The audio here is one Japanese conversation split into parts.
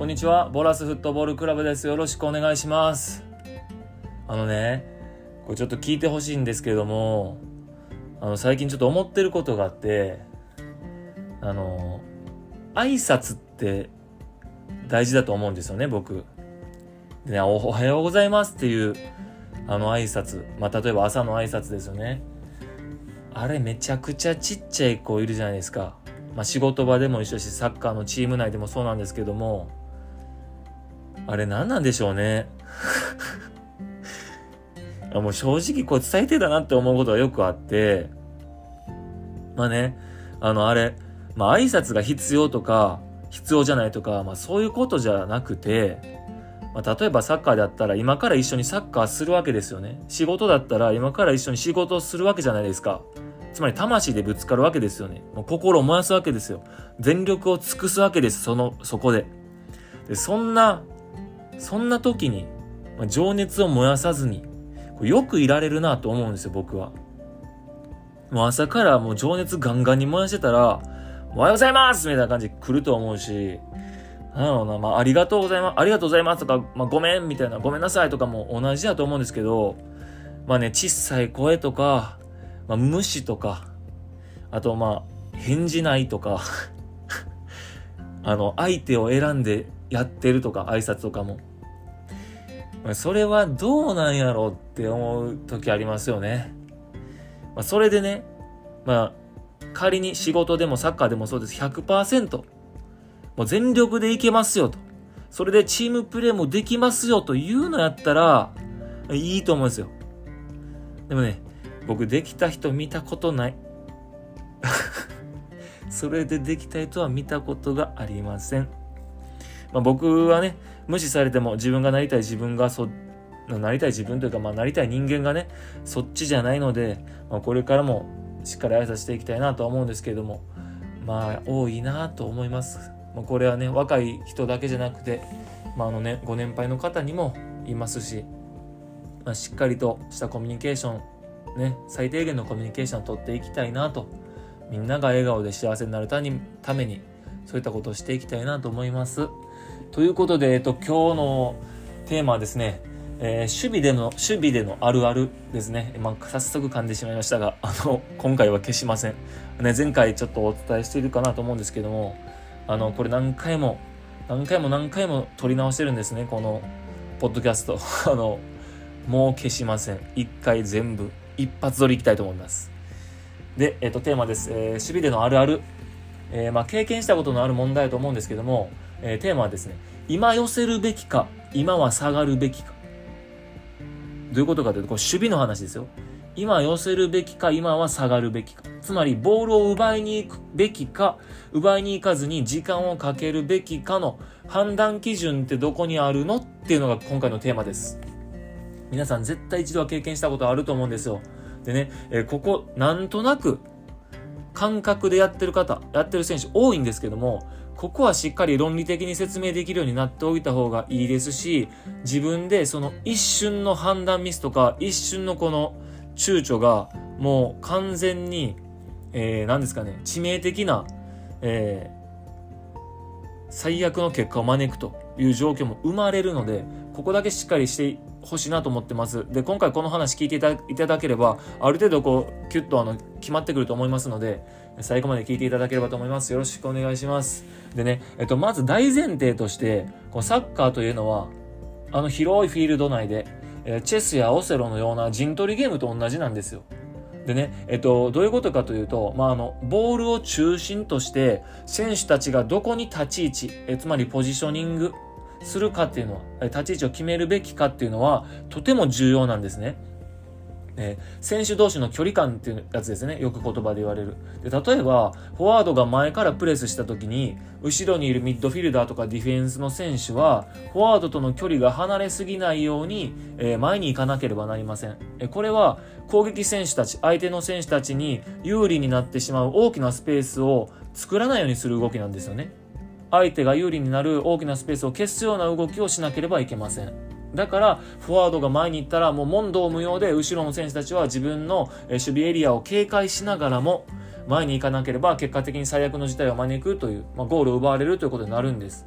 こんにちは。ボラスフットボールクラブです。よろしくお願いします。あのねこれちょっと聞いてほしいんですけれどもあの最近ちょっと思ってることがあってあの挨拶って大事だと思うんですよね僕。でねおはようございますっていうあの挨拶。まあ例えば朝の挨拶ですよね。あれめちゃくちゃちっちゃい子いるじゃないですか。まあ、仕事場でも一緒しサッカーのチーム内でもそうなんですけどもあれ何なんでしょうね もう正直こう伝えてたなって思うことがよくあってまあねあのあれまあ挨拶が必要とか必要じゃないとか、まあ、そういうことじゃなくて、まあ、例えばサッカーだったら今から一緒にサッカーするわけですよね仕事だったら今から一緒に仕事をするわけじゃないですかつまり魂でぶつかるわけですよね。もう心を燃やすわけですよ。全力を尽くすわけです、その、そこで。でそんな、そんな時に、まあ、情熱を燃やさずに、よくいられるなと思うんですよ、僕は。もう朝からもう情熱ガンガンに燃やしてたら、おはようございますみたいな感じで来ると思うし、なんだろうな、まあ、ありがとうございます、ありがとうございますとか、まあ、ごめんみたいな、ごめんなさいとかも同じだと思うんですけど、まあね、小さい声とか、まあ、無視とか、あとまあ、返事ないとか あの、相手を選んでやってるとか、挨拶とかも。それはどうなんやろうって思う時ありますよね。まあ、それでね、まあ、仮に仕事でもサッカーでもそうです。100%。もう全力でいけますよと。それでチームプレーもできますよというのやったら、いいと思うんですよ。でもね、僕できた人見たことない それでできた人は見たことがありません、まあ、僕はね無視されても自分がなりたい自分がそなりたい自分というか、まあ、なりたい人間がねそっちじゃないので、まあ、これからもしっかり挨拶していきたいなとは思うんですけれどもまあ多いなと思います、まあ、これはね若い人だけじゃなくて、まああのね、ご年配の方にもいますし、まあ、しっかりとしたコミュニケーションね、最低限のコミュニケーションを取っていきたいなと、みんなが笑顔で幸せになるために、そういったことをしていきたいなと思います。ということで、えっと、今日のテーマはですね、えー、守備での、守備でのあるあるですね。まあ、早速噛んでしまいましたが、あの、今回は消しません。ね、前回ちょっとお伝えしているかなと思うんですけども、あの、これ何回も、何回も何回も撮り直してるんですね、この、ポッドキャスト。あの、もう消しません。一回全部一発撮りいきたいと思います。で、えっ、と、テーマです。えー、守備でのあるある。えー、まあ、経験したことのある問題だと思うんですけども、えー、テーマはですね、今寄せるべきか、今は下がるべきか。どういうことかというと、これ守備の話ですよ。今寄せるべきか、今は下がるべきか。つまり、ボールを奪いに行くべきか、奪いに行かずに時間をかけるべきかの判断基準ってどこにあるの？っていうのが今回のテーマです。皆さん絶対一度は経験したことあると思うんですよ。でね、えー、ここ、なんとなく、感覚でやってる方、やってる選手多いんですけども、ここはしっかり論理的に説明できるようになっておいた方がいいですし、自分でその一瞬の判断ミスとか、一瞬のこの躊躇が、もう完全に、えー、何ですかね、致命的な、えー、最悪の結果を招くという状況も生まれるので、ここだけしっかりしてほしいなと思ってます。で、今回この話聞いていただければ、ある程度こう、キュッとあの、決まってくると思いますので、最後まで聞いていただければと思います。よろしくお願いします。でね、えっと、まず大前提として、このサッカーというのは、あの広いフィールド内で、えチェスやオセロのような陣取りゲームと同じなんですよ。でね、えっと、どういうことかというと、まあ、あの、ボールを中心として、選手たちがどこに立ち位置、えつまりポジショニング、するかっていうのは、立ち位置を決めるべきかっていうのは、とても重要なんですね。えー、選手同士の距離感っていうやつですね。よく言葉で言われる。で、例えば、フォワードが前からプレスした時に、後ろにいるミッドフィルダーとかディフェンスの選手は、フォワードとの距離が離れすぎないように、えー、前に行かなければなりません。えー、これは、攻撃選手たち、相手の選手たちに有利になってしまう大きなスペースを作らないようにする動きなんですよね。相手が有利になる大きなスペースを消すような動きをしなければいけません。だから、フォワードが前に行ったら、もう問答無用で、後ろの選手たちは自分の守備エリアを警戒しながらも、前に行かなければ、結果的に最悪の事態を招くという、まあ、ゴールを奪われるということになるんです。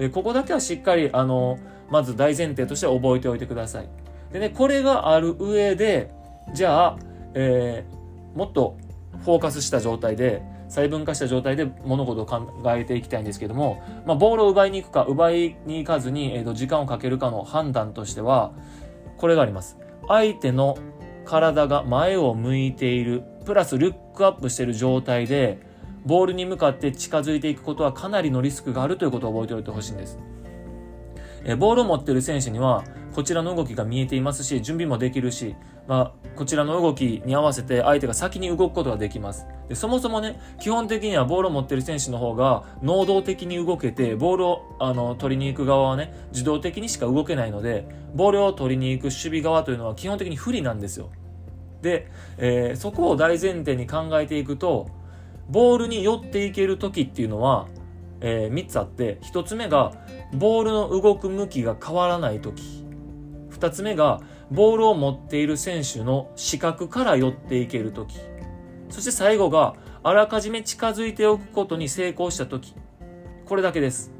でここだけはしっかりあのまず大前提として覚えておいてくださいでねこれがある上でじゃあ、えー、もっとフォーカスした状態で細分化した状態で物事を考えていきたいんですけども、まあ、ボールを奪いに行くか奪いに行かずに、えー、と時間をかけるかの判断としてはこれがあります相手の体が前を向いているプラスルックアップしている状態でボールに向かって近づいていくことはかなりのリスクがあるということを覚えておいてほしいんです。えボールを持ってる選手にはこちらの動きが見えていますし準備もできるし、まあ、こちらの動きに合わせて相手が先に動くことができます。でそもそもね基本的にはボールを持ってる選手の方が能動的に動けてボールをあの取りに行く側はね自動的にしか動けないのでボールを取りに行く守備側というのは基本的に不利なんですよ。で、えー、そこを大前提に考えていくとボールに寄っていける時っていうのはえー、3つあって1つ目がボールの動く向きが変わらない時。2つ目がボールを持っている選手の視覚から寄っていける時。そして最後があらかじめ近づいておくことに成功した時。これだけです。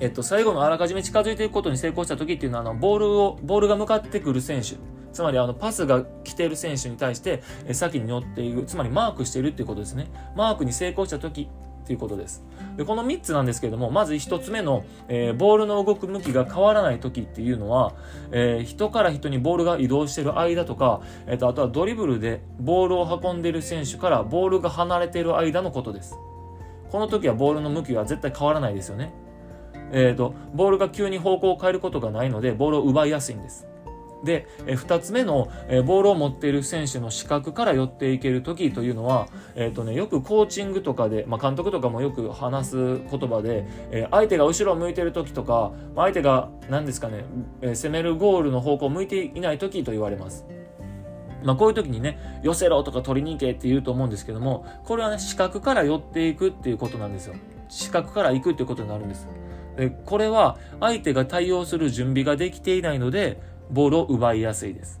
えっと、最後のあらかじめ近づいていくことに成功した時っていうのは、あの、ボールを、ボールが向かってくる選手、つまりあの、パスが来ている選手に対して、先に乗っていく、つまりマークしているっていうことですね。マークに成功した時。ということです。で、この3つなんですけれども、まず1つ目の、えー、ボールの動く向きが変わらない時っていうのは、えー、人から人にボールが移動してる間とか、え、ー、と、あとはドリブルでボールを運んでいる選手からボールが離れてる間のことです。この時はボールの向きは絶対変わらないですよね。えっ、と、ボールが急に方向を変えることがないので、ボールを奪いやすいんです。で、え2つ目の、えボールを持っている選手の視覚から寄っていける時というのは、えーとね、よくコーチングとかで、まあ、監督とかもよく話す言葉で、え相手が後ろを向いている時とかまあ相手が何ですかね、え攻めるゴールの方向を向いていない時と言われます。まあ、こういう時にね、寄せろとか取りに行けって言うと思うんですけども、これはね、視覚から寄っていくっていうことなんですよ。視覚から行くっていうことになるんです。でこれは相手が対応する準備ができていないので、ボールを奪いやすいです。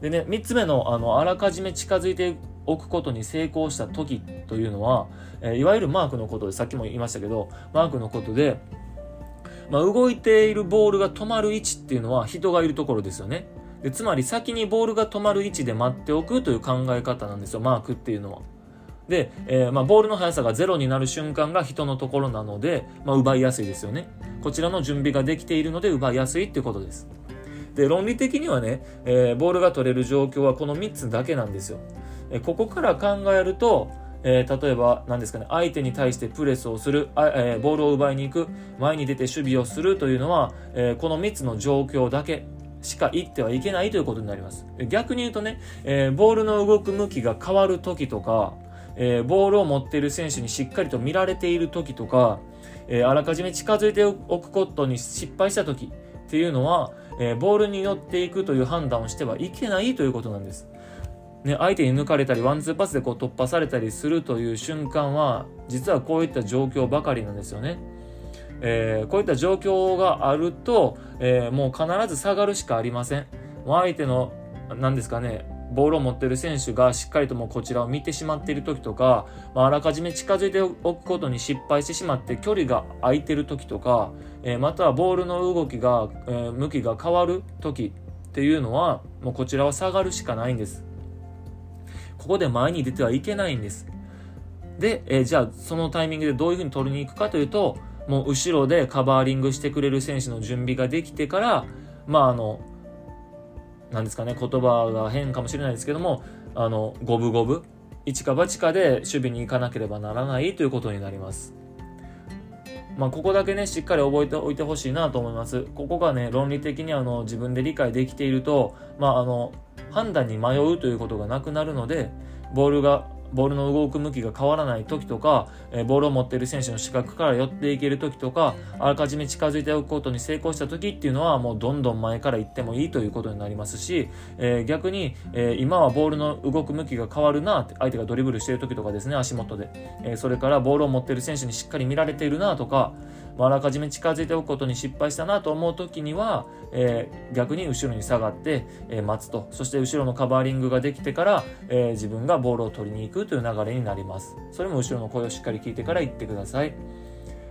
でね、3つ目の、あの、あらかじめ近づいておくことに成功した時というのは、えー、いわゆるマークのことで、さっきも言いましたけど、マークのことで、まあ、動いているボールが止まる位置っていうのは人がいるところですよね。でつまり先にボールが止まる位置で待っておくという考え方なんですよ、マークっていうのは。で、えー、まあ、ボールの速さがゼロになる瞬間が人のところなので、まあ、奪いやすいですよね。こちらの準備ができているので奪いやすいっていうことです。で、論理的にはね、えー、ボールが取れる状況はこの3つだけなんですよ。え、ここから考えると、えー、例えば、何ですかね、相手に対してプレスをする、あえー、ボールを奪いに行く、前に出て守備をするというのは、えー、この3つの状況だけしか言ってはいけないということになります。逆に言うとね、え、ボールの動く向きが変わる時とか、え、ボールを持っている選手にしっかりと見られている時とか、え、あらかじめ近づいておくことに失敗した時っていうのは、えー、ボールに寄っていくという判断をしてはいけないということなんです。ね、相手に抜かれたり、ワンツーパスでこう突破されたりするという瞬間は、実はこういった状況ばかりなんですよね。えー、こういった状況があると、えー、もう必ず下がるしかありません。もう相手の、何ですかね、ボールを持ってる選手がしっかりともうこちらを見てしまっている時とか、まあ、あらかじめ近づいておくことに失敗してしまって距離が空いてる時とか、えー、またはボールの動きが、えー、向きが変わる時っていうのはもうこちらは下がるしかないんです。ここで前に出てはいけないんです。で、えー、じゃあそのタイミングでどういうふうに取りに行くかというと、もう後ろでカバーリングしてくれる選手の準備ができてから、まああの、なんですかね、言葉が変かもしれないですけども、あの、五分五分、一か八かで守備に行かなければならないということになります。まあ、ここだけね、しっかり覚えておいてほしいなと思います。ここがね、論理的にあの、自分で理解できていると、まあ、あの、判断に迷うということがなくなるので、ボールがボールの動く向きが変わらない時とか、えボールを持っている選手の視覚から寄っていける時とか、あらかじめ近づいておくことに成功した時っていうのはもうどんどん前から行ってもいいということになりますし、え、逆に、え、今はボールの動く向きが変わるなって、相手がドリブルしている時とかですね、足元で。え、それからボールを持っている選手にしっかり見られているなとか、まあ、らかじめ近づいておくことに失敗したなと思う時には、えー、逆に後ろに下がって、えー、待つと。そして後ろのカバーリングができてから、えー、自分がボールを取りに行くという流れになります。それも後ろの声をしっかり聞いてから行ってください。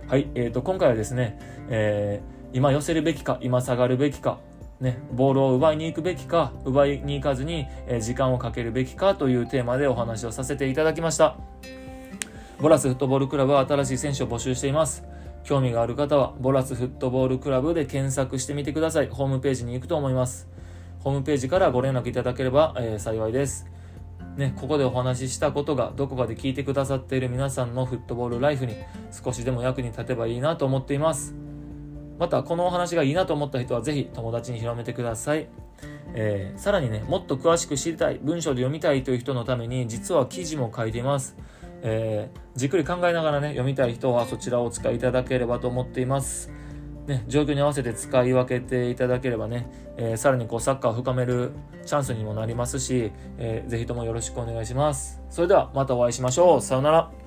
はい、えー、と今回はですね、えー、今寄せるべきか今下がるべきかね、ボールを奪いに行くべきか奪いに行かずに、えー、時間をかけるべきかというテーマでお話をさせていただきました。ボラスフットボールクラブは新しい選手を募集しています。興味がある方はボラスフットボールクラブで検索してみてくださいホームページに行くと思いますホームページからご連絡いただければ、えー、幸いですね、ここでお話ししたことがどこかで聞いてくださっている皆さんのフットボールライフに少しでも役に立てばいいなと思っています。また、このお話がいいなと思った人はぜひ友達に広めてください。えー、さらにね、もっと詳しく知りたい、文章で読みたいという人のために実は記事も書いています。えー、じっくり考えながらね、読みたい人はそちらをお使いいただければと思っています。ね、状況に合わせて使い分けていただければね、えー、さらにこうサッカーを深めるチャンスにもなりますし、えー、ぜひともよろしくお願いします。それではまたお会いしましょう。さようなら。